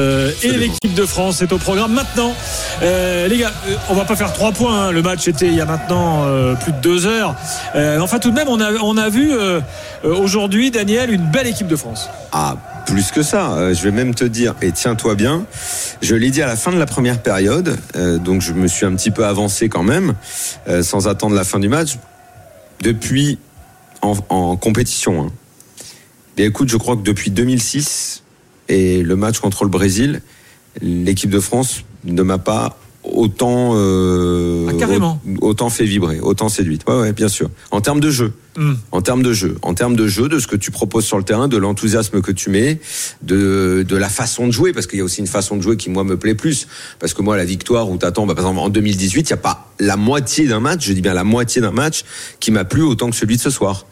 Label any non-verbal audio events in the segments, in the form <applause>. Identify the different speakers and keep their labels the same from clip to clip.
Speaker 1: Euh, et l'équipe de France est au programme maintenant. Euh, les gars, euh, on va pas faire trois points. hein. Le match était il y a maintenant euh, plus de deux heures. Enfin, tout de même, on a, on a vu aujourd'hui, Daniel, une belle équipe de France.
Speaker 2: Ah, plus que ça. Je vais même te dire, et tiens-toi bien, je l'ai dit à la fin de la première période, donc je me suis un petit peu avancé quand même, sans attendre la fin du match, depuis en, en compétition. hein. Mais écoute, je crois que depuis 2006 et le match contre le Brésil, l'équipe de France ne m'a pas autant euh,
Speaker 1: Ah, carrément.
Speaker 2: au- autant fait vibrer, autant séduite. Ouais, ouais, bien sûr. En termes de jeu
Speaker 1: Hmm.
Speaker 2: en termes de jeu, en termes de jeu, de ce que tu proposes sur le terrain, de l'enthousiasme que tu mets, de, de la façon de jouer, parce qu'il y a aussi une façon de jouer qui moi me plaît plus, parce que moi la victoire où t'attends, bah, par exemple en 2018, il n'y a pas la moitié d'un match, je dis bien la moitié d'un match qui m'a plu autant que celui de ce soir.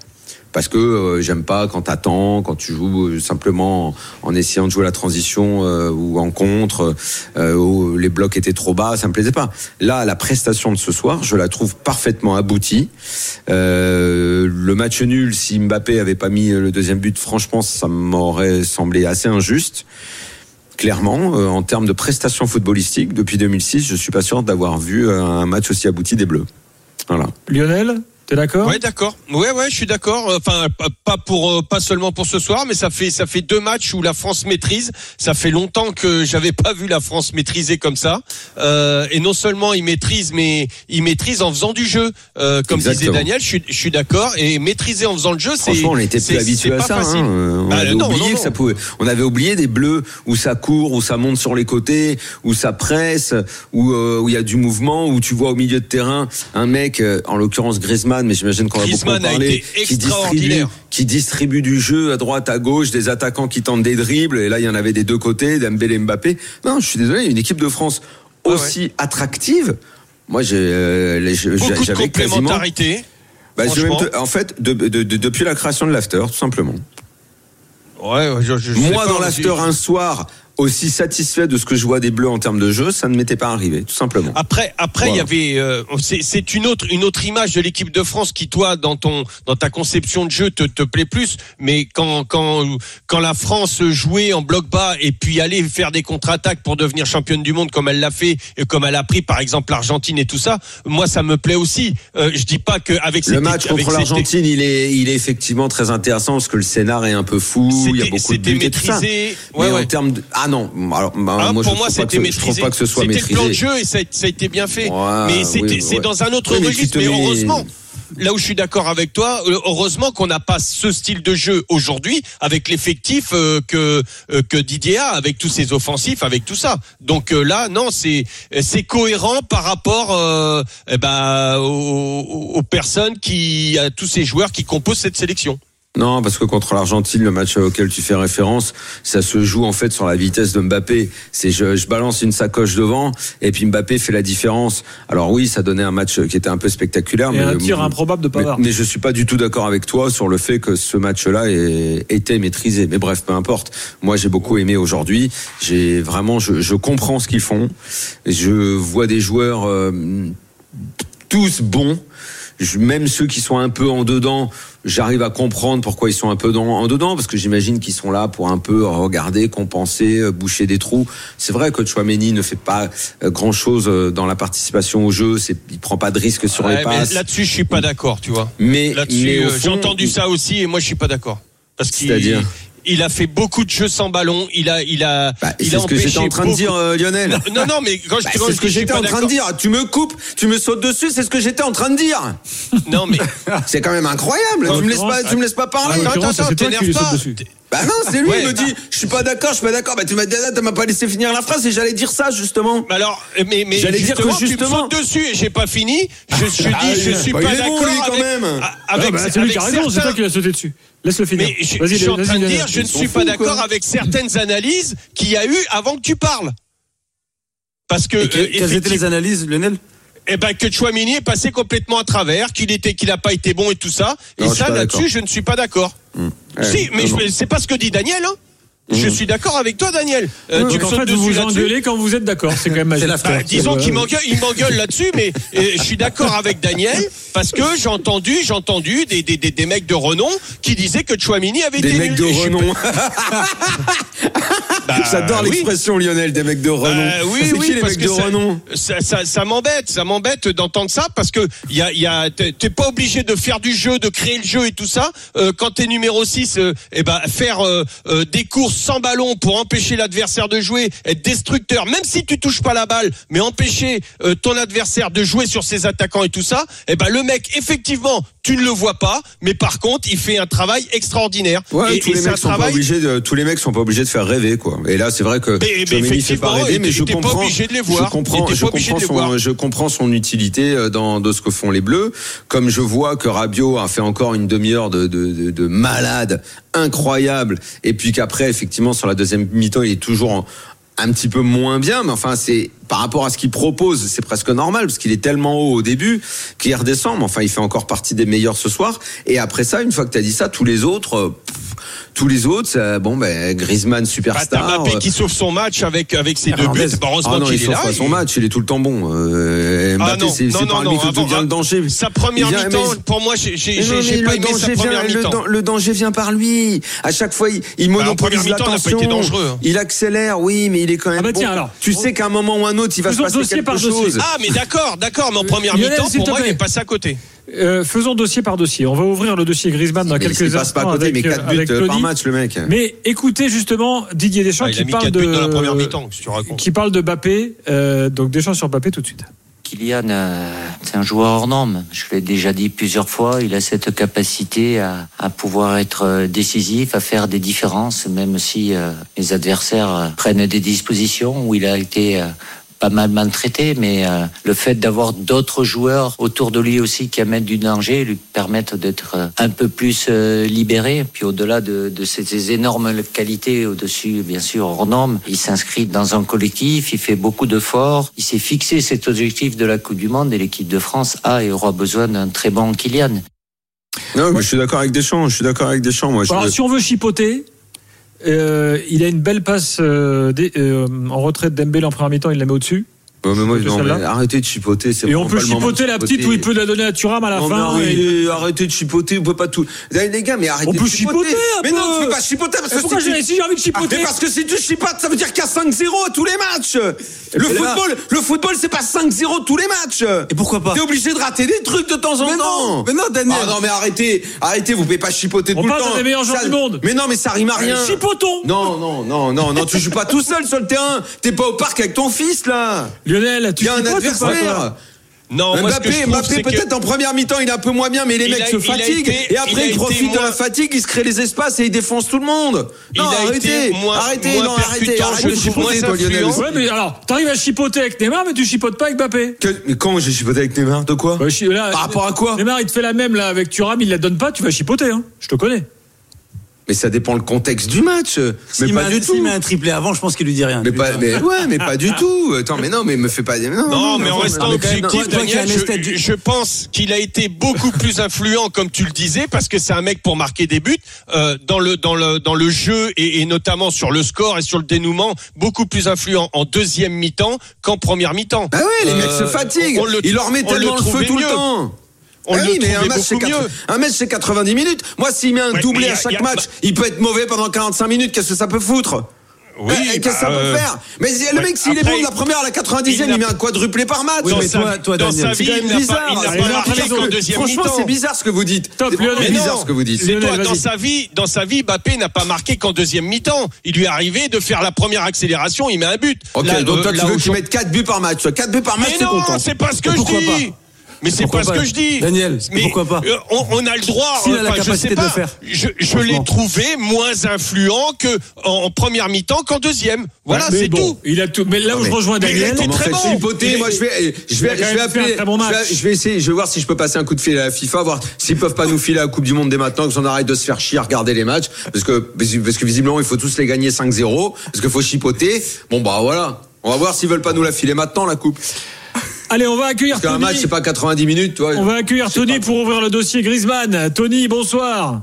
Speaker 2: Parce que euh, j'aime pas quand t'attends, quand tu joues euh, simplement en, essayant de jouer la transition euh, ou en contre, où les blocs étaient trop bas, ça me plaisait pas. Là, la prestation de ce soir, je la trouve parfaitement aboutie. Le match nul, si Mbappé avait pas mis le deuxième but, franchement, ça m'aurait semblé assez injuste. Clairement, en termes de prestations footballistiques, depuis 2006, je suis pas sûr d'avoir vu un match aussi abouti des Bleus. Voilà.
Speaker 1: Lionel, t'es d'accord?
Speaker 3: Ouais, d'accord. Ouais, ouais, je suis d'accord. Enfin, pas- pour, euh, pas seulement pour ce soir, mais ça fait, ça fait deux matchs où la France maîtrise. Ça fait longtemps que j'avais pas vu la France maîtriser comme ça. Euh, et non seulement il maîtrise, mais il maîtrise en faisant du jeu. Euh, comme disait. Daniel, je suis, je suis d'accord. Et maîtriser en faisant le jeu, c'est.
Speaker 2: Franchement, on était plus habitué à ça. hein. Euh, On
Speaker 3: Bah,
Speaker 2: avait
Speaker 3: non,
Speaker 2: oublié
Speaker 3: non,
Speaker 2: que ça pouvait. On avait oublié des bleus où ça court, où ça monte sur les côtés, où ça presse, où euh, où il y a du mouvement, où tu vois au milieu de terrain un mec, euh, en l'occurrence Griezmann, mais j'imagine qu'on va beaucoup en parler, qui distribue, qui distribue du jeu à droite, à gauche, des attaquants qui tentent des dribbles. Et là, il y en avait des deux côtés, Dembélé, Mbappé. Non, je suis désolé, une équipe de France
Speaker 3: Ouais,
Speaker 2: aussi attractive. Moi, j'ai, euh, j'avais quasiment. Bah, te- en fait, de- de- de- depuis la création de l'after, tout simplement.
Speaker 3: Ouais, je, je sais
Speaker 2: Moi, dans l'after, un soir, aussi satisfait de ce que je vois des Bleus en termes de jeu, ça ne m'était pas arrivé, tout simplement.
Speaker 3: Après, après, il
Speaker 2: Voilà.
Speaker 3: y avait, euh, c'est- une autre, une autre image de l'équipe de France qui, toi, dans ton, dans ta conception de jeu, te, te plaît plus. Mais quand, quand, quand la France jouait en bloc bas et puis allait faire des contre-attaques pour devenir championne du monde comme elle l'a fait et comme elle a pris, par exemple, l'Argentine et tout ça, moi, ça me plaît aussi. Euh, je dis pas qu'avec
Speaker 2: Le match contre l'Argentine, il est, il est effectivement très intéressant parce que le scénar est un peu fou, il y a beaucoup de buts et tout ça.
Speaker 3: Ouais,
Speaker 2: Mais en termes de, ah non, alors, bah,
Speaker 3: Ah,
Speaker 2: moi, je
Speaker 3: pour moi, c'était
Speaker 2: ce- je
Speaker 3: maîtrisé.
Speaker 2: trouve pas que ce soit
Speaker 3: C'était
Speaker 2: maîtrisé.
Speaker 3: le plan de jeu et ça, a- ça a été bien fait.
Speaker 2: Ouais,
Speaker 3: mais c'était,
Speaker 2: oui,
Speaker 3: c'est
Speaker 2: ouais.
Speaker 3: dans un autre registre. Mais,
Speaker 2: mets-
Speaker 3: heureusement, là où je suis d'accord avec toi, heureusement qu'on n'a pas ce style de jeu aujourd'hui avec l'effectif euh, que euh, que Didier a, avec tous ses offensifs, avec tout ça. Donc euh, là, non, c'est c'est cohérent par rapport euh, eh ben, aux, aux personnes qui, à tous ces joueurs qui composent cette sélection.
Speaker 2: Non, parce que contre l'Argentine, le match auquel tu fais référence, ça se joue en fait sur la vitesse de Mbappé. C'est je, je balance une sacoche devant et puis Mbappé fait la différence. Alors oui, ça donnait un match qui était un peu spectaculaire,
Speaker 1: Et
Speaker 2: mais
Speaker 1: un tir improbable de
Speaker 2: mais,
Speaker 1: Pavard.
Speaker 2: mais je suis pas du tout d'accord avec toi sur le fait que ce match-là ait- était maîtrisé. Mais bref, peu importe. Moi, j'ai beaucoup aimé aujourd'hui. J'ai vraiment, je, je comprends ce qu'ils font. Je vois des joueurs euh, tous bons. Je- même ceux qui sont un peu en dedans, j'arrive à comprendre pourquoi ils sont un peu dans, en dedans, parce que j'imagine qu'ils sont là pour un peu regarder, compenser, euh, boucher des trous. C'est vrai que Chouameni ne fait pas grand chose dans la participation au jeu, c'est, il prend pas de risque sur
Speaker 3: Ouais,
Speaker 2: les passes.
Speaker 3: Là-dessus, je suis pas d'accord, tu vois.
Speaker 2: Mais,
Speaker 3: Là-dessus,
Speaker 2: mais au
Speaker 3: euh, j'ai entendu ça aussi et moi je suis pas d'accord. Parce qu'il
Speaker 2: C'est-à-dire
Speaker 3: il a fait beaucoup de jeux sans ballon. Il a, il a,
Speaker 2: Bah,
Speaker 3: il
Speaker 2: c'est
Speaker 3: a
Speaker 2: ce que j'étais
Speaker 3: empêché
Speaker 2: en train de dire, euh, Lionel.
Speaker 3: Non, non, non, mais quand je,
Speaker 2: Bah,
Speaker 3: quand
Speaker 2: c'est
Speaker 3: je
Speaker 2: ce que j'étais en train de dire. Tu me coupes, tu me sautes dessus, c'est ce que j'étais en train de dire.
Speaker 3: Non, mais <laughs>
Speaker 2: C'est quand même incroyable. Tu me laisses pas, tu me laisses pas parler.
Speaker 3: attends,
Speaker 1: c'est toi qui
Speaker 3: t'énerve
Speaker 1: lui sautes
Speaker 3: pas.
Speaker 2: Bah non, c'est lui,
Speaker 3: Ouais,
Speaker 2: il me dit, je suis pas d'accord, je suis pas d'accord. Bah tu m'as dit, ah, tu m'as pas laissé finir la phrase et j'allais dire ça, justement.
Speaker 3: Alors, mais, mais
Speaker 2: J'allais dire que
Speaker 3: justement, tu me dessus et j'ai pas fini. Je suis dit, je suis
Speaker 2: Bah,
Speaker 3: pas
Speaker 2: il est bon,
Speaker 3: d'accord
Speaker 2: lui, quand
Speaker 3: avec,
Speaker 2: même.
Speaker 3: a-
Speaker 1: Ah,
Speaker 3: avec,
Speaker 1: bah, c'est lui qui a
Speaker 3: avec
Speaker 1: raison, c'est toi qui l'as sauté dessus. Laisse-le finir.
Speaker 3: Mais je,
Speaker 1: Vas-y,
Speaker 3: je suis en train de dire, je ne suis pas d'accord
Speaker 2: quoi.
Speaker 3: avec certaines analyses qu'il y a eu avant que tu parles. Parce que, euh,
Speaker 4: que- quelles étaient les analyses, Lionel?
Speaker 3: Eh ben que Chouamini est passé complètement à travers, qu'il était, qu'il n'a pas été bon et tout ça. Et
Speaker 2: je
Speaker 3: ça, là-dessus, je ne suis pas d'accord. Si, mais c'est pas ce que dit Daniel. Hein. Je suis d'accord avec toi, Daniel. Euh, tu
Speaker 1: en fait, vous vous engueulez quand vous êtes d'accord. C'est quand même magique.
Speaker 3: Bah, disons qu'il m'engueule, il m'engueule là-dessus, mais euh, je suis d'accord avec Daniel parce que j'ai entendu, j'ai entendu des, des, des, des mecs de renom qui disaient que Chouamini avait
Speaker 2: Des
Speaker 3: été
Speaker 2: mecs de
Speaker 3: Et
Speaker 2: renom.
Speaker 3: Bah, <laughs>
Speaker 2: J'adore
Speaker 3: oui.
Speaker 2: l'expression Lionel, des mecs de renom.
Speaker 3: Euh, oui, oui,
Speaker 2: qui les
Speaker 3: parce
Speaker 2: mecs
Speaker 3: que
Speaker 2: de
Speaker 3: ça,
Speaker 2: renom
Speaker 3: ça, ça, ça m'embête, ça m'embête d'entendre ça parce que y a, y a, t'es pas obligé de faire du jeu, de créer le jeu et tout ça. Euh, quand t'es numéro 6, euh, eh ben faire euh, euh, des courses sans ballon pour empêcher l'adversaire de jouer, être destructeur, même si tu touches pas la balle, mais empêcher euh, ton adversaire de jouer sur ses attaquants et tout ça. Eh ben le mec, effectivement, tu ne le vois pas, mais par contre, il fait un travail extraordinaire.
Speaker 2: Ouais,
Speaker 3: et
Speaker 2: tous
Speaker 3: et
Speaker 2: les mecs sont pas
Speaker 3: travail.
Speaker 2: obligés de, tous les mecs sont pas obligés de faire rêver, quoi. Et là, c'est vrai que
Speaker 3: Mais- mais
Speaker 2: fait pas rêver, mais je
Speaker 3: t'es pas
Speaker 2: comprends,
Speaker 3: obligé de les voir.
Speaker 2: je comprends, je
Speaker 3: pas
Speaker 2: comprends
Speaker 3: de les voir.
Speaker 2: son, je comprends son utilité euh, dans, de ce que font les Bleus. Comme je vois que Rabiot a fait encore une demi-heure de, de, de, de malade, incroyable. Et puis qu'après, effectivement, sur la deuxième mi-temps, il est toujours un petit peu moins bien, mais enfin, c'est par rapport à ce qu'il propose, c'est presque normal parce qu'il est tellement haut au début qu'il redescend. Mais enfin, il fait encore partie des meilleurs ce soir. Et après ça, une fois que tu as dit ça, tous les autres, euh, pff, tous les autres, ça- bon, ben Griezmann
Speaker 3: Bah,
Speaker 2: superstar.
Speaker 3: Mbappé
Speaker 2: euh,
Speaker 3: qui sauve son match avec avec ses deux buts. Bah, heureusement
Speaker 2: Ah non,
Speaker 3: qu'il
Speaker 2: il
Speaker 3: est là.
Speaker 2: pas son
Speaker 3: il-
Speaker 2: match, il est tout le temps bon. Euh,
Speaker 3: Ah
Speaker 2: Mbappé,
Speaker 3: non,
Speaker 2: c'est
Speaker 3: non,
Speaker 2: c'est
Speaker 3: non,
Speaker 2: par
Speaker 3: non,
Speaker 2: lui que
Speaker 3: avant-
Speaker 2: vient le danger.
Speaker 3: Sa première
Speaker 2: Il vient-
Speaker 3: mi-temps,
Speaker 2: mais-
Speaker 3: pour moi, j'ai pas
Speaker 2: le
Speaker 3: aimé sa
Speaker 2: danger
Speaker 3: première
Speaker 2: vient, le,
Speaker 3: mi-temps.
Speaker 2: dan- le danger vient par lui. À chaque fois, il, il
Speaker 3: Bah,
Speaker 2: monopolise
Speaker 3: il pas
Speaker 2: l'attention.
Speaker 3: été dangereux, hein.
Speaker 2: Il accélère, oui, mais il est quand même.
Speaker 1: Ah bah
Speaker 2: bon.
Speaker 1: alors.
Speaker 2: Tu sais qu'à un moment ou un autre, il va se
Speaker 1: Faisons
Speaker 2: passer
Speaker 1: dossier
Speaker 2: quelque
Speaker 1: par dossier.
Speaker 2: chose.
Speaker 3: Ah, mais d'accord, d'accord, mais en première mi-temps, pour moi, il est passé à côté.
Speaker 1: Euh, faisons dossier par dossier. On va ouvrir le dossier Griezmann dans quelques
Speaker 2: se passe pas à
Speaker 1: instants
Speaker 2: côté,
Speaker 1: avec,
Speaker 2: mais 4
Speaker 1: euh,
Speaker 2: buts euh, par match, le mec.
Speaker 1: Mais écoutez justement Didier Deschamps
Speaker 3: Ah,
Speaker 1: qui parle
Speaker 3: 4
Speaker 1: de
Speaker 3: la première mi-temps, si tu racontes.
Speaker 1: qui parle de Mbappé. Euh, donc Deschamps sur Mbappé tout de suite.
Speaker 5: Kylian, euh, c'est un joueur hors norme. Je l'ai déjà dit plusieurs fois. Il a cette capacité à, à pouvoir être décisif, à faire des différences, même si euh, les adversaires prennent des dispositions où il a été euh, pas mal maltraité, mais euh, le fait d'avoir d'autres joueurs autour de lui aussi qui amènent du danger lui permettent d'être euh, un peu plus euh, libéré. Puis au-delà de, de ces énormes qualités, au-dessus bien sûr hors normes, il s'inscrit dans un collectif, il fait beaucoup d'efforts, il s'est fixé cet objectif de la Coupe du Monde et l'équipe de France a et aura besoin d'un très bon Kylian.
Speaker 2: Non, mais je suis d'accord avec Deschamps. Je suis d'accord avec Deschamps. Moi, je
Speaker 1: Alors si on veut chipoter, il a une belle passe euh, euh, en retrait de Dembélé en première mi-temps, il la met au-dessus.
Speaker 2: Ouais, mais moi, non, mais arrêtez de chipoter.
Speaker 1: Et on peut chipoter la petite où il peut la donner à Thuram à la
Speaker 2: Non, mais
Speaker 1: fin. et-
Speaker 2: arrêtez, de chipoter, on peut pas tout. Les gars, mais arrêtez
Speaker 1: On peut chipoter un
Speaker 2: Mais
Speaker 1: peu.
Speaker 2: non, tu peux pas chipoter parce
Speaker 1: Mais
Speaker 2: que
Speaker 1: pourquoi
Speaker 2: si
Speaker 1: j'ai- envie de chipoter
Speaker 2: Ah, mais parce que si tu chipotes, ça veut dire qu'il y a 5-0 à tous les matchs. Le
Speaker 4: Mais là-
Speaker 2: football, le football, c'est pas 5-0 tous les matchs.
Speaker 4: Et pourquoi pas
Speaker 2: T'es obligé de rater des trucs de temps en
Speaker 4: Mais
Speaker 2: temps.
Speaker 4: non, mais non, Daniel.
Speaker 2: Ah non, mais arrêtez, arrêtez, vous pouvez pas chipoter
Speaker 1: On
Speaker 2: tout le
Speaker 1: parle
Speaker 2: temps.
Speaker 1: d'un des meilleurs joueurs du monde.
Speaker 2: Mais non, mais ça rime à rien.
Speaker 1: Chipotons
Speaker 2: Non, non, non, non, non, tu joues pas tout seul sur le terrain. T'es pas au parc avec ton fils, là.
Speaker 1: Lionel, tu
Speaker 2: Il y a un adversaire.
Speaker 3: Non,
Speaker 2: Mbappé, Mbappé
Speaker 3: que-
Speaker 2: peut-être en première mi-temps il est un peu moins bien, mais les
Speaker 3: Il
Speaker 2: mecs
Speaker 3: a-
Speaker 2: se
Speaker 3: il
Speaker 2: fatiguent
Speaker 3: été-
Speaker 2: et
Speaker 3: il
Speaker 2: après ils profitent de la fatigue, ils se créent les espaces et ils défoncent tout le monde.
Speaker 3: Il
Speaker 2: non,
Speaker 3: a
Speaker 2: arrêtez,
Speaker 3: été moins-
Speaker 2: arrêtez,
Speaker 3: moins
Speaker 2: non, arrêtez, arrêtez de chipoter, toi, Lionel.
Speaker 1: Ouais, mais alors, t'arrives à chipoter avec Neymar, mais tu chipotes pas avec Mbappé.
Speaker 2: Que- mais quand j'ai chipoté avec Neymar? De quoi?
Speaker 1: Bah, chi- là,
Speaker 2: Par rapport à quoi?
Speaker 1: Neymar, il te fait la même là avec Thuram, il la donne pas, tu vas chipoter. Hein. Je te connais.
Speaker 2: Mais ça dépend le contexte du match. Mais
Speaker 4: S'il
Speaker 2: pas
Speaker 4: met un-
Speaker 2: du
Speaker 4: S'il met un triplé avant, je pense qu'il lui dit rien.
Speaker 2: Mais pas, mais ouais, mais pas du tout. Attends, mais non, mais me fais pas. Non,
Speaker 3: Non, mais en
Speaker 2: non,
Speaker 3: restant objectif, Daniel, je, pense qu'il a été beaucoup plus influent, comme tu le disais, parce que c'est un mec pour marquer des buts euh, dans le dans le dans le jeu et, et notamment sur le score et sur le dénouement, beaucoup plus influent en deuxième mi-temps qu'en première mi-temps.
Speaker 2: Ah ouais, les mecs se
Speaker 3: Euh,
Speaker 2: fatiguent.
Speaker 3: on le-
Speaker 2: Il leur met tellement le, feu tout
Speaker 3: mieux.
Speaker 2: le temps.
Speaker 3: On
Speaker 2: Ah
Speaker 3: le
Speaker 2: oui, mais un match, c'est
Speaker 3: beaucoup
Speaker 2: quatre-
Speaker 3: mieux.
Speaker 2: un match, c'est 90 minutes. Moi, s'il met un
Speaker 3: Ouais,
Speaker 2: doublé à chaque
Speaker 3: a-
Speaker 2: match, il peut être mauvais pendant 45 minutes. Qu'est-ce que ça peut foutre?
Speaker 3: Oui,
Speaker 2: Eh, Qu'est-ce que ça
Speaker 3: bah,
Speaker 2: peut
Speaker 3: euh,
Speaker 2: faire? Mais le
Speaker 3: ouais,
Speaker 2: mec, s'il est bon de la première à la 90e,
Speaker 3: il
Speaker 2: il, met un quadruplé par match.
Speaker 4: Oui,
Speaker 3: dans
Speaker 4: mais
Speaker 3: sa,
Speaker 4: toi- toi,
Speaker 3: dans
Speaker 4: Daniel,
Speaker 2: C'est
Speaker 3: vie,
Speaker 2: quand
Speaker 3: il
Speaker 2: même
Speaker 3: n'a pas,
Speaker 2: bizarre.
Speaker 3: pas deuxième
Speaker 2: Franchement,
Speaker 3: mi-temps.
Speaker 2: c'est bizarre ce que vous dites. C'est bizarre ce que vous dites.
Speaker 3: C'est toi, dans sa vie, dans sa vie, Mbappé n'a pas marqué qu'en deuxième mi-temps. Il lui est arrivé de faire la première accélération, il met un but.
Speaker 2: Ok,
Speaker 3: Là,
Speaker 2: donc
Speaker 3: euh,
Speaker 2: toi, tu
Speaker 3: là
Speaker 2: veux qu'il mette 4 buts par match. 4 buts par match,
Speaker 3: Mais
Speaker 2: c'est
Speaker 3: non,
Speaker 2: content.
Speaker 3: c'est pas ce que je dis. Mais c'est pas ce que je dis.
Speaker 4: Daniel,
Speaker 3: mais
Speaker 4: pourquoi pas
Speaker 3: euh, on, on a le droit.
Speaker 4: S'il a la
Speaker 3: je
Speaker 4: capacité de le faire.
Speaker 3: Je, je l'ai trouvé moins influent que en, en première mi-temps qu'en deuxième. Voilà, c'est
Speaker 1: bon,
Speaker 3: tout.
Speaker 1: Il a tout. Mais là où je rejoins
Speaker 3: il
Speaker 1: Daniel.
Speaker 3: été
Speaker 2: Comment
Speaker 3: très bon.
Speaker 1: Il-
Speaker 2: Moi, je vais, je
Speaker 1: il a
Speaker 2: vais, je vais appeler.
Speaker 1: très bon
Speaker 2: je, vais,
Speaker 1: match.
Speaker 2: je vais essayer. Je vais voir si je peux passer un coup de fil à la FIFA, voir s'ils peuvent pas nous filer la Coupe du Monde dès maintenant, que j'en arrête de se faire chier à regarder les matchs, parce que parce que visiblement il faut tous les gagner 5-0, parce qu'il faut chipoter. Bon bah voilà. On va voir s'ils veulent pas nous la filer maintenant la coupe.
Speaker 1: Allez, on va accueillir
Speaker 2: Parce
Speaker 1: Tony.
Speaker 2: match c'est pas 90 minutes, toi.
Speaker 1: On va accueillir Tony pour ouvrir le dossier Griezmann. Tony, bonsoir.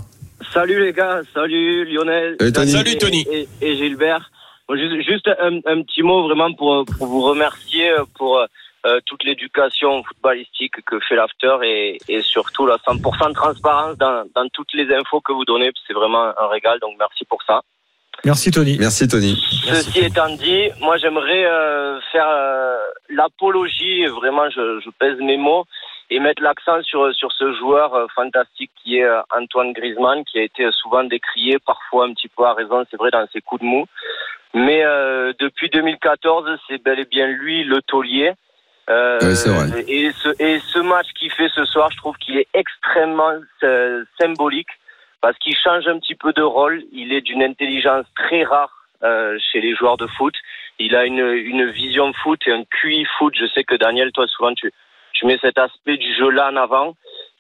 Speaker 6: Salut les gars, salut Lionel.
Speaker 2: Salut, Tony.
Speaker 3: Salut, Tony.
Speaker 6: Et, et Gilbert. Bon, juste juste un, un petit mot vraiment pour, pour vous remercier pour euh, toute l'éducation footballistique que fait l'After et, et surtout la 100% de transparence dans, dans toutes les infos que vous donnez. C'est vraiment un régal, donc merci pour ça.
Speaker 1: Merci Tony.
Speaker 2: Merci Tony.
Speaker 6: Ceci étant dit, moi j'aimerais euh, faire euh, l'apologie, vraiment je, je pèse mes mots, et mettre l'accent sur, sur ce joueur euh, fantastique qui est euh, Antoine Griezmann, qui a été souvent décrié, parfois un petit peu à raison, c'est vrai, dans ses coups de mou. Mais euh, depuis 2014, c'est bel et bien lui le taulier. Euh,
Speaker 2: vrai.
Speaker 6: Et ce, et ce match qu'il fait ce soir, je trouve qu'il est extrêmement euh, symbolique parce qu'il change un petit peu de rôle. Il est d'une intelligence très rare euh, chez les joueurs de foot. Il a une, une vision foot et un QI foot. Je sais que Daniel, toi, souvent, tu, tu mets cet aspect du jeu là en avant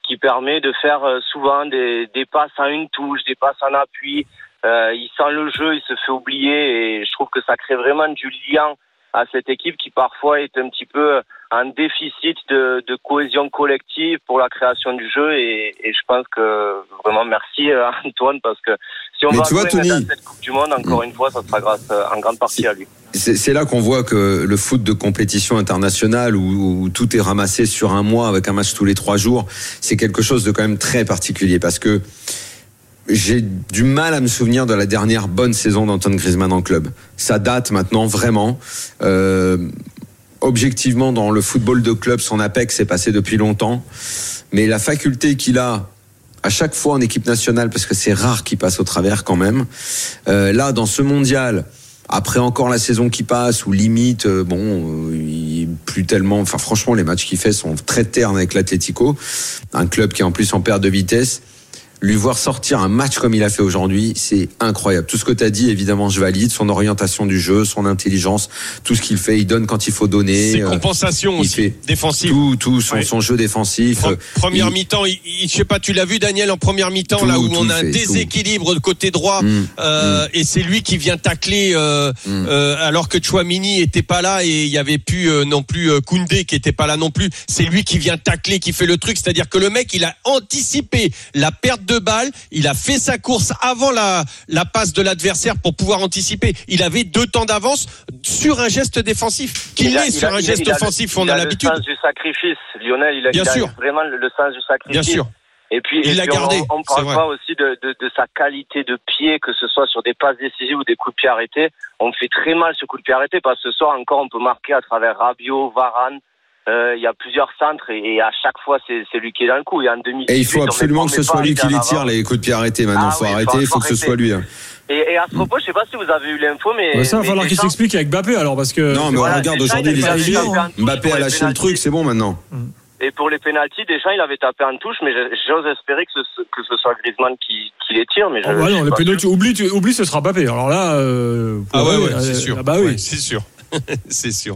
Speaker 6: qui permet de faire euh, souvent des, des passes en une touche, des passes en appui. Euh, il sent le jeu, il se fait oublier et je trouve que ça crée vraiment du lien à cette équipe qui parfois est un petit peu en déficit de, de cohésion collective pour la création du jeu et, et je pense que vraiment merci euh, <laughs> Antoine parce que si on
Speaker 2: Mais
Speaker 6: va
Speaker 2: tu vois, Tony-
Speaker 6: cette Coupe du Monde encore une fois ça sera grâce euh, en grande partie à lui.
Speaker 2: C'est c'est là qu'on voit que le foot de compétition internationale où, où tout est ramassé sur un mois avec un match tous les trois jours, c'est quelque chose de quand même très particulier parce que j'ai du mal à me souvenir de la dernière bonne saison d'Antoine Griezmann en club. Ça date maintenant vraiment. Euh, objectivement, dans le football de club, son apex s'est passé depuis longtemps. Mais la faculté qu'il a à chaque fois en équipe nationale, parce que c'est rare qu'il passe au travers quand même, euh, là, dans ce mondial, après encore la saison qui passe, où limite, euh, bon, euh, il est plus tellement. Enfin, franchement, les matchs qu'il fait sont très ternes avec l'Atlético, un club qui en plus en perte de vitesse. Lui voir sortir un match comme il a fait aujourd'hui, c'est incroyable. Tout ce que tu as dit, évidemment, je valide. Son orientation du jeu, son intelligence, tout ce qu'il fait, il donne quand il faut donner.
Speaker 3: Ses
Speaker 2: Euh,
Speaker 3: compensations
Speaker 2: il
Speaker 3: aussi,
Speaker 2: fait
Speaker 3: défensives.
Speaker 2: tout, tout son,
Speaker 3: Ouais.
Speaker 2: son jeu défensif.
Speaker 3: Pre-
Speaker 2: Euh,
Speaker 3: Première
Speaker 2: il-
Speaker 3: mi-temps, je sais pas, tu l'as vu Daniel en première mi-temps là où on a un
Speaker 2: tout.
Speaker 3: déséquilibre de côté droit
Speaker 2: Mm,
Speaker 3: euh, et c'est lui qui vient tacler euh, euh, alors que Chouamini était pas là et il y avait plus non plus Koundé qui était pas là non plus. C'est lui qui vient tacler, qui fait le truc, c'est-à-dire que le mec il a anticipé la perte de balle, il a fait sa course avant la la passe de l'adversaire pour pouvoir anticiper. Il avait deux temps d'avance sur un geste défensif. Qu'il est sur
Speaker 6: a-
Speaker 3: un
Speaker 6: il-
Speaker 3: geste
Speaker 6: il a le-
Speaker 3: offensif,
Speaker 6: il
Speaker 3: on a
Speaker 6: le
Speaker 3: l'habitude.
Speaker 6: sens du sacrifice, Lionel, il a,
Speaker 3: Bien sûr.
Speaker 6: vraiment le, le sens du sacrifice.
Speaker 3: Bien sûr.
Speaker 6: Et puis,
Speaker 3: Il
Speaker 6: et puis
Speaker 3: gardé,
Speaker 6: on,
Speaker 3: c'est
Speaker 6: parle pas aussi de, de, de sa qualité de pied, que ce soit sur des passes décisives ou des coups de pied arrêtés. On fait très mal ce coup de pied arrêté parce que ce soir encore on peut marquer à travers Rabiot, Varane. Euh, Il y a plusieurs centres et, et à chaque fois c'est c'est lui qui est dans le coup. Et en demi.
Speaker 2: Et il faut absolument que ce soit lui qui les tire, les coups de pied arrêtés. Maintenant,
Speaker 6: Ah
Speaker 2: faut
Speaker 6: oui,
Speaker 2: arrêter, il
Speaker 6: faut
Speaker 2: faut que ce soit lui. hein.
Speaker 6: Et, et à ce propos, je sais pas si vous avez eu l'info, mais.
Speaker 1: Ouais, ça va
Speaker 6: mais
Speaker 1: falloir qu'il s'explique avec Mbappé alors parce que.
Speaker 2: Non, mais
Speaker 6: voilà,
Speaker 2: regarde, aujourd'hui,
Speaker 6: il
Speaker 2: les Mbappé a lâché le truc, c'est bon maintenant.
Speaker 6: Et pour les pénalties, Deschamps, il avait tapé en touche, mais j'ose espérer que ce, que ce soit Griezmann qui, qui les tire. Mais je,
Speaker 1: Oh, bah non, les tu oublies, tu oublies, ce sera Mbappé. Alors là. euh,
Speaker 3: Ah ouais, ouais,
Speaker 1: euh,
Speaker 3: c'est sûr.
Speaker 1: Ah bah oui.
Speaker 3: Ouais, c'est sûr. <laughs> c'est sûr.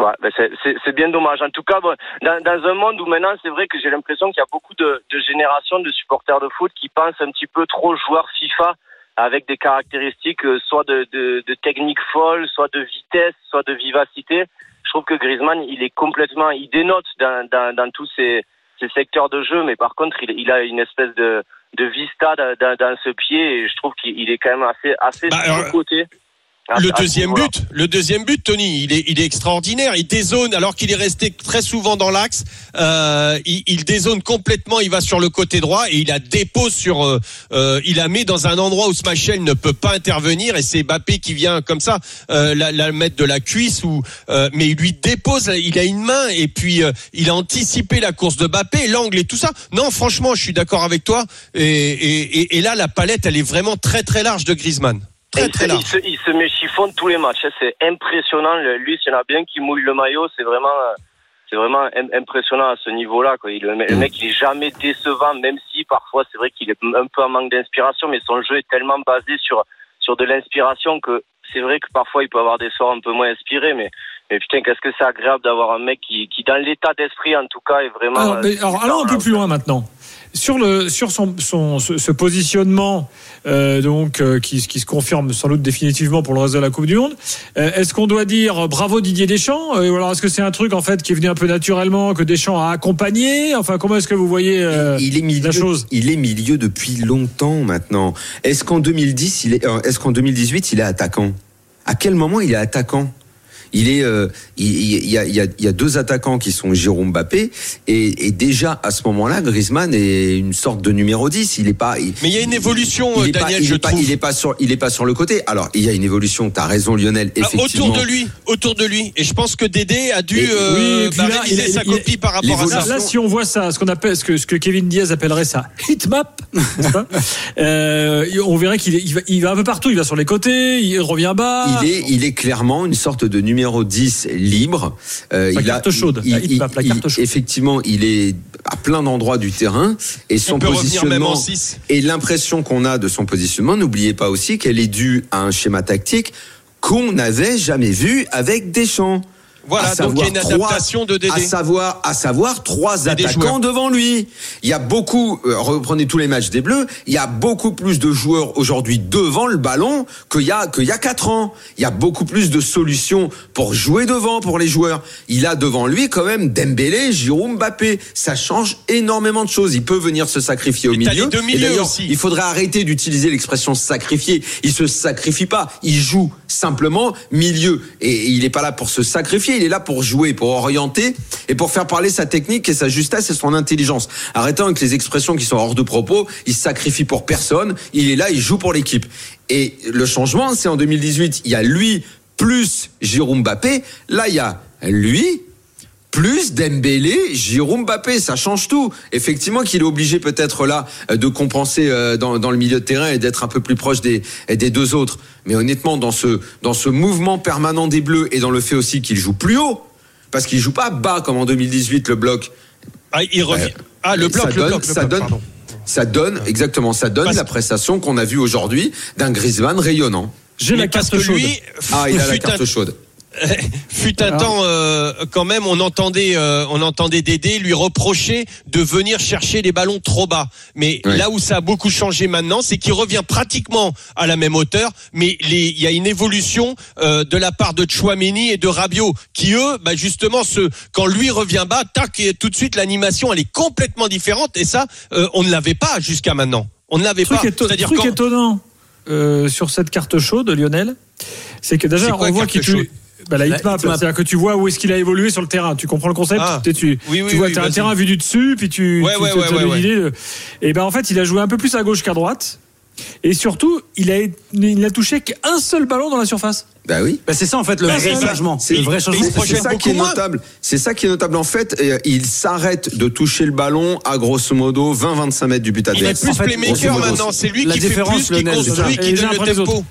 Speaker 6: Ouais, ben c'est- bien dommage. En tout cas, bon, dans, dans un monde où maintenant, c'est vrai que j'ai l'impression qu'il y a beaucoup de, de générations de supporters de foot qui pensent un petit peu trop joueurs FIFA avec des caractéristiques euh, soit de, de, de technique folle, soit de vitesse, soit de vivacité. Je trouve que Griezmann, il est complètement, il dénote dans, dans, dans tous ces, ces secteurs de jeu, mais par contre, il, il a une espèce de, de vista dans, dans, ce pied et je trouve qu'il il est quand même assez, assez
Speaker 3: Bah,
Speaker 6: le côté. À-
Speaker 3: Le deuxième but, le deuxième but, Tony, il est, il est extraordinaire. Il dézone alors qu'il est resté très souvent dans l'axe. Euh, il, il dézone complètement. Il va sur le côté droit et il la dépose sur. euh, euh, il la met dans un endroit où Smachel ne peut pas intervenir et c'est Mbappé qui vient comme ça euh, la, la mettre de la cuisse ou. euh, mais il lui dépose. Il a une main et puis euh, il a anticipé la course de Mbappé, l'angle et tout ça. Non, franchement, je suis d'accord avec toi. Et, et, et, et là, la palette, elle est vraiment très très large de Griezmann. Très
Speaker 6: il,
Speaker 3: très
Speaker 6: se, il, se, il se met chiffon tous les matchs. hein. C'est impressionnant. Lui, s'il y en a bien qui mouille le maillot, c'est vraiment, euh, c'est vraiment im- impressionnant à ce niveau-là. Le, me- le mec, il est jamais décevant, même si parfois c'est vrai qu'il est un peu en manque d'inspiration, mais son jeu est tellement basé sur sur de l'inspiration que c'est vrai que parfois il peut avoir des soirs un peu moins inspirés, mais mais putain, qu'est-ce que c'est agréable d'avoir un mec qui, qui dans l'état d'esprit en tout cas est vraiment.
Speaker 1: Alors,
Speaker 6: euh,
Speaker 1: mais- alors,
Speaker 6: super,
Speaker 1: allons un peu plus loin maintenant. Sur le sur son, son ce, ce positionnement euh, donc euh, qui, qui se confirme sans doute définitivement pour le reste de la Coupe du Monde. euh, est-ce qu'on doit dire euh, bravo Didier Deschamps euh, ou alors est-ce que c'est un truc en fait qui est venu un peu naturellement que Deschamps a accompagné? Enfin comment est-ce que vous voyez euh,
Speaker 2: il est milieu,
Speaker 1: la chose?
Speaker 2: il est milieu depuis longtemps maintenant. Est-ce qu'en 2010, il est, euh, est-ce qu'en 2018, il est attaquant? À quel moment il est attaquant? Il est, euh, il, il y, a, il y a- il y a deux attaquants qui sont Jérôme Mbappé et, et déjà à ce moment-là, Griezmann est une sorte de numéro 10. Il est pas. il-
Speaker 3: Mais il y a une évolution,
Speaker 2: il est pas-
Speaker 3: Daniel,
Speaker 2: il
Speaker 3: je
Speaker 2: pas,
Speaker 3: trouve.
Speaker 2: il est pas sur, il est pas sur le côté. Alors il y a une évolution. T'as raison, Lionel.
Speaker 3: Ah,
Speaker 2: Effectivement.
Speaker 3: autour de lui, autour de lui. Et je pense que Dédé a dû
Speaker 2: Et-
Speaker 3: euh,
Speaker 1: oui,
Speaker 3: bah,
Speaker 1: là,
Speaker 3: réviser
Speaker 1: il a-
Speaker 3: sa copie par rapport à ça.
Speaker 1: Là, si on voit ça, ce qu'on appelle, ce que, ce que Kevin Diaz appellerait ça <laughs> hitmap, pas <laughs> Euh, on verrait qu'il est- il va, il va un peu partout. Il va sur les côtés, il revient bas.
Speaker 2: Il est, il est clairement une sorte de numéro 10 libre. Euh,
Speaker 1: La
Speaker 2: il
Speaker 1: carte chaude, la carte chaude.
Speaker 2: Effectivement, il est à plein d'endroits du terrain et son
Speaker 3: On peut revenir même en
Speaker 2: positionnement
Speaker 3: 6.
Speaker 2: et l'impression qu'on a de son positionnement, n'oubliez pas aussi qu'elle est due à un schéma tactique qu'on n'avait jamais vu avec Deschamps.
Speaker 3: Voilà,
Speaker 2: À
Speaker 3: donc il y a une
Speaker 2: trois-
Speaker 3: adaptation de Dédé.
Speaker 2: À savoir, à savoir trois
Speaker 3: des
Speaker 2: attaquants
Speaker 3: joueurs.
Speaker 2: devant lui. Il y a beaucoup, euh, reprenez tous les matchs des Bleus, il y a beaucoup plus de joueurs aujourd'hui devant le ballon qu'il y a qu'il y a quatre ans. Il y a beaucoup plus de solutions pour jouer devant pour les joueurs. Il a devant lui quand même Dembélé, Giroud, Mbappé. Ça change énormément de choses. Il peut venir se sacrifier au milieu. Et d'ailleurs,
Speaker 3: aussi.
Speaker 2: il faudrait arrêter d'utiliser l'expression sacrifier. Il se sacrifie pas. Il joue simplement milieu. Et il n'est pas là pour se sacrifier. Il est là pour jouer, pour orienter et pour faire parler sa technique et sa justesse et son intelligence. Arrêtons avec les expressions qui sont hors de propos. Il sacrifie pour personne. Il est là, il joue pour l'équipe. Et le changement, c'est en 2018. Il y a lui plus Jérôme Mbappé. Là, il y a lui plus Dembélé, Giroud, Mbappé, ça change tout. Effectivement qu'il est obligé peut-être là euh, de compenser euh, dans, dans le milieu de terrain et d'être un peu plus proche des, des deux autres. Mais honnêtement, dans ce, dans ce mouvement permanent des Bleus et dans le fait aussi qu'il joue plus haut, parce qu'il joue pas bas comme en 2018 le bloc.
Speaker 3: Ah, il revient.
Speaker 2: Ouais.
Speaker 3: Ah, le
Speaker 2: Ça
Speaker 3: bloc, le
Speaker 2: donne-
Speaker 3: bloc, le
Speaker 2: ça
Speaker 3: bloc,
Speaker 2: donne-
Speaker 3: pardon.
Speaker 2: Ça donne exactement, ça donne
Speaker 3: Parce-
Speaker 2: la prestation qu'on a vue aujourd'hui d'un Griezmann rayonnant.
Speaker 1: J'ai la carte chaude.
Speaker 3: lui,
Speaker 2: Ah, il a la carte chaude.
Speaker 3: Fut un temps euh, quand même on entendait euh, on entendait Dédé lui reprocher de venir chercher les ballons trop bas. Mais là où ça a beaucoup changé maintenant c'est qu'il revient pratiquement à la même hauteur. Mais les- il y a une évolution euh, de la part de Chouameni et de Rabiot qui eux bah justement ce quand lui revient bas tac et tout de suite l'animation elle est complètement différente. Et ça euh, on ne l'avait pas jusqu'à maintenant. On ne l'avait pas. c'est-à-dire
Speaker 1: truc
Speaker 3: quand
Speaker 1: étonnant euh, sur cette carte chaude de Lionel, c'est que déjà
Speaker 3: quoi,
Speaker 1: on voit qu'il bah, la hitmap,
Speaker 4: hitmap.
Speaker 1: c'est-à-dire que tu vois où est-ce qu'il a évolué sur le terrain. Tu comprends le concept
Speaker 3: Ah.
Speaker 1: Tu, tu,
Speaker 3: Oui, oui,
Speaker 1: tu vois,
Speaker 3: oui,
Speaker 1: t'as un terrain vu du dessus, puis tu,
Speaker 3: Ouais,
Speaker 1: tu
Speaker 3: ouais,
Speaker 1: te-
Speaker 3: ouais,
Speaker 1: t'as
Speaker 3: ouais,
Speaker 1: une
Speaker 3: ouais.
Speaker 1: idée de- Et ben en fait, il a joué un peu plus à gauche qu'à droite. Et surtout, il a, il n'a touché qu'un seul ballon dans la surface.
Speaker 2: Bah oui.
Speaker 4: Bah, c'est ça en fait le vrai
Speaker 1: c'est-
Speaker 4: changement.
Speaker 2: C'est
Speaker 4: le vrai changement.
Speaker 2: c'est- ça qui est notable. C'est ça qui est notable. En fait, euh, il s'arrête de toucher le ballon à grosso modo 20-25 mètres du but
Speaker 3: il est
Speaker 2: adverse.
Speaker 3: plus
Speaker 4: en fait,
Speaker 3: playmaker maintenant c'est lui
Speaker 4: la
Speaker 3: qui fait plus qui construit
Speaker 1: Et
Speaker 3: qui donne le tempo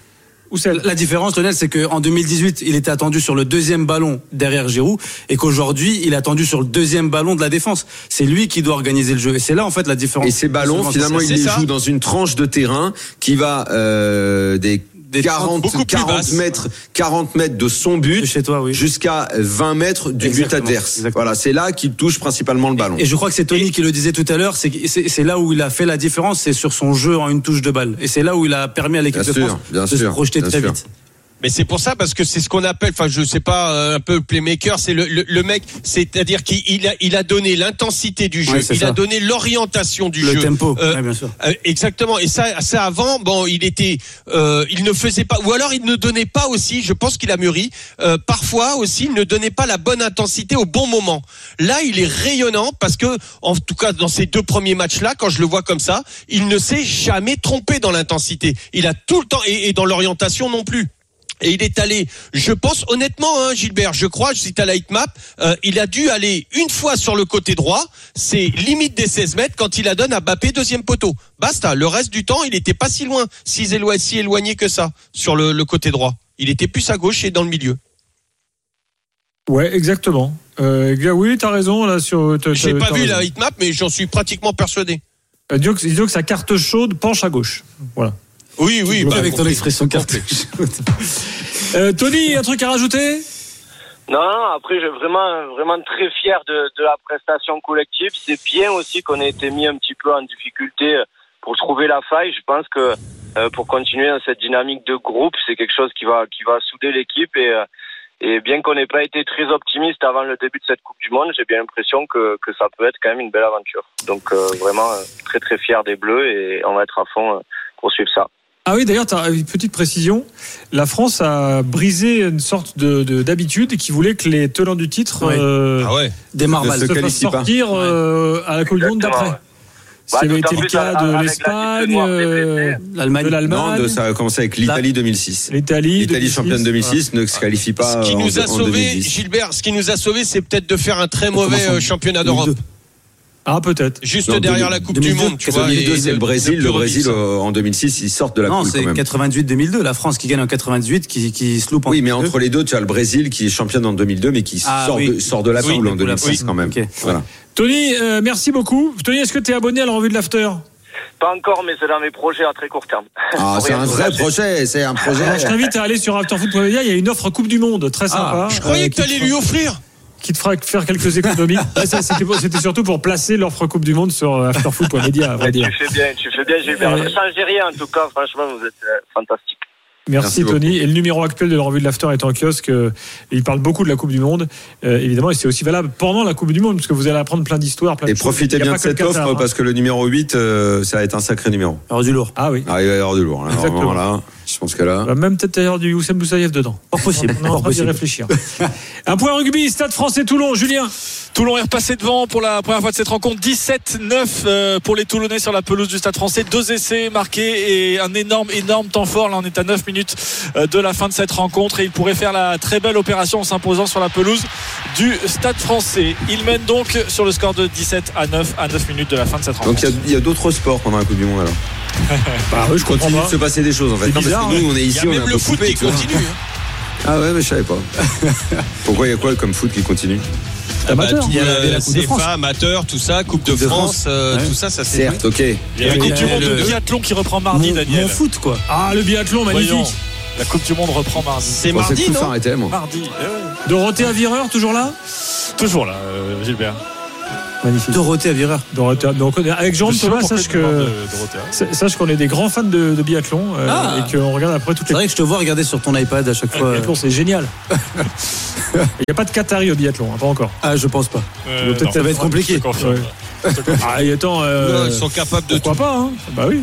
Speaker 4: La différence, Lionel, c'est qu'en 2018, il était attendu sur le deuxième ballon derrière Giroud et qu'aujourd'hui, il est attendu sur le deuxième ballon de la défense. C'est lui qui doit organiser le jeu. Et c'est là, en fait, la différence.
Speaker 2: Et ces ballons, finalement, il les
Speaker 3: ça.
Speaker 2: joue dans une tranche de terrain qui va euh, des
Speaker 4: Des
Speaker 2: 40,
Speaker 3: beaucoup plus
Speaker 2: 40
Speaker 3: basses.
Speaker 2: mètres, 40 mètres de son but
Speaker 4: chez toi, oui.
Speaker 2: jusqu'à 20 mètres du but adverse.
Speaker 4: exactement.
Speaker 2: Voilà, c'est là qu'il touche principalement le ballon.
Speaker 4: Et je crois que c'est Tony qui le disait tout à l'heure, c'est que- c'est c'est là où il a fait la différence, c'est sur son jeu en une touche de balle. Et c'est là où il a permis à l'équipe
Speaker 2: Bien
Speaker 4: de
Speaker 2: sûr,
Speaker 4: France
Speaker 2: bien
Speaker 4: de se projeter très
Speaker 2: sûr.
Speaker 4: vite.
Speaker 3: Mais c'est pour ça parce que c'est ce qu'on appelle, enfin je sais pas, euh, un peu le playmaker, c'est le, le, le mec, c'est-à-dire qu'il il a, il a donné l'intensité du jeu,
Speaker 4: Ouais,
Speaker 3: il a donné l'orientation du
Speaker 4: Le
Speaker 3: jeu.
Speaker 4: tempo,
Speaker 3: Euh,
Speaker 4: ouais, bien sûr.
Speaker 3: Euh, exactement. Et ça, ça avant, bon, il était, euh, il ne faisait pas, ou alors il ne donnait pas aussi. Je pense qu'il a mûri. Euh, parfois aussi, il ne donnait pas la bonne intensité au bon moment. Là, il est rayonnant parce que, en tout cas, dans ces deux premiers matchs-là, quand je le vois comme ça, il ne s'est jamais trompé dans l'intensité. Il a tout le temps et, et dans l'orientation non plus. Et il est allé, je pense honnêtement, hein, Gilbert, je crois, je cite à la hitmap, euh, il a dû aller une fois sur le côté droit, c'est limite des 16 mètres quand il la donne à Bappé deuxième poteau. Basta, le reste du temps, il n'était pas si loin, si, éloigné, si éloigné que ça sur le, le côté droit. Il était plus à gauche et dans le milieu.
Speaker 1: Ouais, exactement. Euh, oui, t'as raison là sur.
Speaker 3: J'ai pas vu
Speaker 1: raison.
Speaker 3: la heatmap, mais j'en suis pratiquement persuadé.
Speaker 1: Euh, disons que, disons que sa carte chaude penche à gauche. Voilà.
Speaker 3: Oui, oui. bah,
Speaker 4: avec ton expression carte.
Speaker 1: Euh, Tony, un truc à rajouter?
Speaker 6: Non, non, après, j'ai vraiment, vraiment très fier de, de la prestation collective. C'est bien aussi qu'on ait été mis un petit peu en difficulté pour trouver la faille. Je pense que euh, pour continuer dans cette dynamique de groupe, c'est quelque chose qui va, qui va souder l'équipe et, euh, et bien qu'on n'ait pas été très optimiste avant le début de cette Coupe du Monde, j'ai bien l'impression que, que ça peut être quand même une belle aventure. Donc euh, vraiment euh, très très fier des Bleus et on va être à fond euh, pour suivre ça.
Speaker 1: Ah oui, d'ailleurs, t'as une petite précision. La France a brisé une sorte de de- d'habitude qui voulait que les tenants du titre
Speaker 4: Oui.
Speaker 1: euh,
Speaker 3: Ah ouais.
Speaker 4: Démarre
Speaker 2: Ne
Speaker 4: mal.
Speaker 2: se
Speaker 1: se fassent sortir euh, à la Coupe du Monde d'après. qui
Speaker 6: Bah,
Speaker 1: avait été le cas de l'Espagne, euh.
Speaker 4: L'Allemagne.
Speaker 1: de
Speaker 2: Non,
Speaker 1: l'Allemagne,
Speaker 2: de- ça a commencé avec l'Italie 2006.
Speaker 1: l'Italie.
Speaker 2: L'Italie
Speaker 1: 2006.
Speaker 2: championne 2006 ne se qualifie pas
Speaker 3: Ce qui
Speaker 2: en,
Speaker 3: nous a sauvé,
Speaker 2: 2010.
Speaker 3: Gilbert, ce qui nous a sauvé, c'est peut-être de faire un très mauvais euh, championnat d'Europe.
Speaker 4: 2002.
Speaker 1: Ah, peut-être.
Speaker 3: Juste
Speaker 2: Non,
Speaker 3: derrière
Speaker 2: 2000,
Speaker 3: la Coupe
Speaker 4: 2002,
Speaker 3: du Monde, tu vois.
Speaker 2: 2002,
Speaker 3: et
Speaker 2: c'est le Brésil. Le Brésil, euh, en 2006, ils sortent de la
Speaker 4: Non,
Speaker 2: poule quand
Speaker 4: c'est
Speaker 2: même.
Speaker 4: 98-2002. La France qui gagne en 98, qui, qui se loupe en
Speaker 2: Oui, mais
Speaker 4: 2002.
Speaker 2: entre les deux, tu as le Brésil qui est championne en 2002, mais qui
Speaker 4: Ah,
Speaker 2: sort,
Speaker 4: oui.
Speaker 2: de, sort de la
Speaker 3: Oui,
Speaker 2: poule en
Speaker 4: pour la
Speaker 2: 2006
Speaker 4: poule.
Speaker 2: quand même. Voilà.
Speaker 1: Tony, euh, merci beaucoup. Tony, est-ce que tu es abonné à la revue de l'After?
Speaker 6: Pas encore, mais c'est dans mes projets à très court terme.
Speaker 2: Ah, <laughs> c'est un vrai projet, c'est un projet.
Speaker 1: Alors, je t'invite à aller sur afterfoot.media. Il y a une offre Coupe du Monde très sympa.
Speaker 3: Je croyais
Speaker 1: euh,
Speaker 3: que t'allais
Speaker 1: fera-
Speaker 3: lui offrir.
Speaker 1: Qui te fera faire quelques économies. <laughs> Ça, C'était pour- c'était surtout pour placer l'offre Coupe du Monde sur euh, afterfoot.media, à vrai dire.
Speaker 6: Tu fais bien, tu fais bien, Gilbert.
Speaker 1: Ouais.
Speaker 6: Ne changez rien, en tout cas. Franchement, vous êtes euh, fantastique.
Speaker 1: Merci,
Speaker 2: Merci beaucoup.
Speaker 1: Tony. Et le numéro actuel de la revue de l'After est en kiosque. euh, il parle beaucoup de la Coupe du Monde, euh, évidemment. Et c'est aussi valable pendant la Coupe du Monde, parce que vous allez apprendre plein d'histoires. plein
Speaker 2: Et
Speaker 1: de
Speaker 2: profitez bien de cette offre
Speaker 1: Qatar, hein.
Speaker 2: parce que le numéro 8, euh, ça va être un sacré numéro.
Speaker 4: Alors du lourd.
Speaker 1: Ah oui.
Speaker 2: Ah, il va y avoir du lourd. Là.
Speaker 1: Exactement.
Speaker 2: Vraiment, là, je pense que là.
Speaker 1: Va même peut-être avoir du Houssem Boussaïef dedans.
Speaker 4: Fort possible.
Speaker 1: On est en train d'y
Speaker 4: possible.
Speaker 1: réfléchir. <laughs> Un point rugby, Stade français Toulon, Julien.
Speaker 7: Toulon est repassé devant pour la première fois de cette rencontre. 17-9 euh, pour les Toulonnais sur la pelouse du Stade français. Deux essais marqués et un énorme, énorme temps fort. Là, on est à 9 minutes euh, de la fin de cette rencontre et il pourrait faire la très belle opération en s'imposant sur la pelouse du Stade français. Il mène donc sur le score de 17 à 9 à 9 minutes de la fin de cette
Speaker 2: Donc
Speaker 7: rencontre.
Speaker 2: il y a- il y a, d'autres sports pendant la Coupe du Monde alors. <laughs>
Speaker 1: Bah je comprends
Speaker 2: Continue
Speaker 1: pas.
Speaker 2: de se passer des choses en fait.
Speaker 1: C'est
Speaker 2: parce
Speaker 1: bizarre,
Speaker 2: nous, on est
Speaker 3: Il y
Speaker 2: ici,
Speaker 3: a
Speaker 2: on est
Speaker 3: même
Speaker 2: un
Speaker 3: le
Speaker 2: peu
Speaker 3: foot
Speaker 2: coupé,
Speaker 3: qui
Speaker 2: tu vois.
Speaker 3: continue. hein. <laughs>
Speaker 2: Ah ouais, mais je savais pas. <laughs> Pourquoi il y a quoi comme foot qui continue
Speaker 3: Ah bah,
Speaker 1: Amateur.
Speaker 3: tout,
Speaker 4: Il y a la-
Speaker 3: euh,
Speaker 4: la Coupe de
Speaker 3: CFA,
Speaker 4: France.
Speaker 3: amateur, tout ça, Coupe de
Speaker 4: Coupe de
Speaker 3: France,
Speaker 4: France.
Speaker 3: euh,
Speaker 4: Ouais.
Speaker 3: tout ça, ça c'est.
Speaker 2: Certes, ok.
Speaker 7: Il y a la Coupe
Speaker 4: a
Speaker 7: du Monde
Speaker 4: le-
Speaker 7: de biathlon qui reprend mardi,
Speaker 4: Mon,
Speaker 7: Daniel.
Speaker 4: mon foot, quoi.
Speaker 1: Ah, le biathlon, magnifique.
Speaker 7: Voyons. La Coupe du Monde reprend mardi.
Speaker 3: C'est
Speaker 2: Je pensais
Speaker 3: mardi,
Speaker 2: que tout
Speaker 3: non
Speaker 2: s'arrêtait, moi.
Speaker 7: Mardi. eh ouais.
Speaker 1: Dorothée Avireur, toujours là?
Speaker 7: Toujours là, euh, Gilbert.
Speaker 1: Magnifique.
Speaker 4: Dorothée Avireur.
Speaker 1: Dorothée, donc, avec
Speaker 7: pas
Speaker 1: Thomas, sache que.
Speaker 7: de-
Speaker 1: sa- Sache qu'on est des grands fans de, de biathlon euh,
Speaker 4: Ah.
Speaker 1: et qu'on regarde après toutes
Speaker 4: C'est
Speaker 1: les
Speaker 4: vrai que je te vois regarder sur ton iPad à chaque fois.
Speaker 1: Le biathlon, c'est génial. <laughs> Il n'y a pas de Qatari au biathlon, hein, pas encore.
Speaker 4: Ah, je pense pas.
Speaker 7: Euh,
Speaker 1: peut-être
Speaker 7: non,
Speaker 4: ça va être compliqué.
Speaker 1: Ouais. <laughs> Ah, et attends, euh,
Speaker 3: Non, Ils sont capables de
Speaker 1: pourquoi
Speaker 3: tout.
Speaker 1: pas hein Bah oui.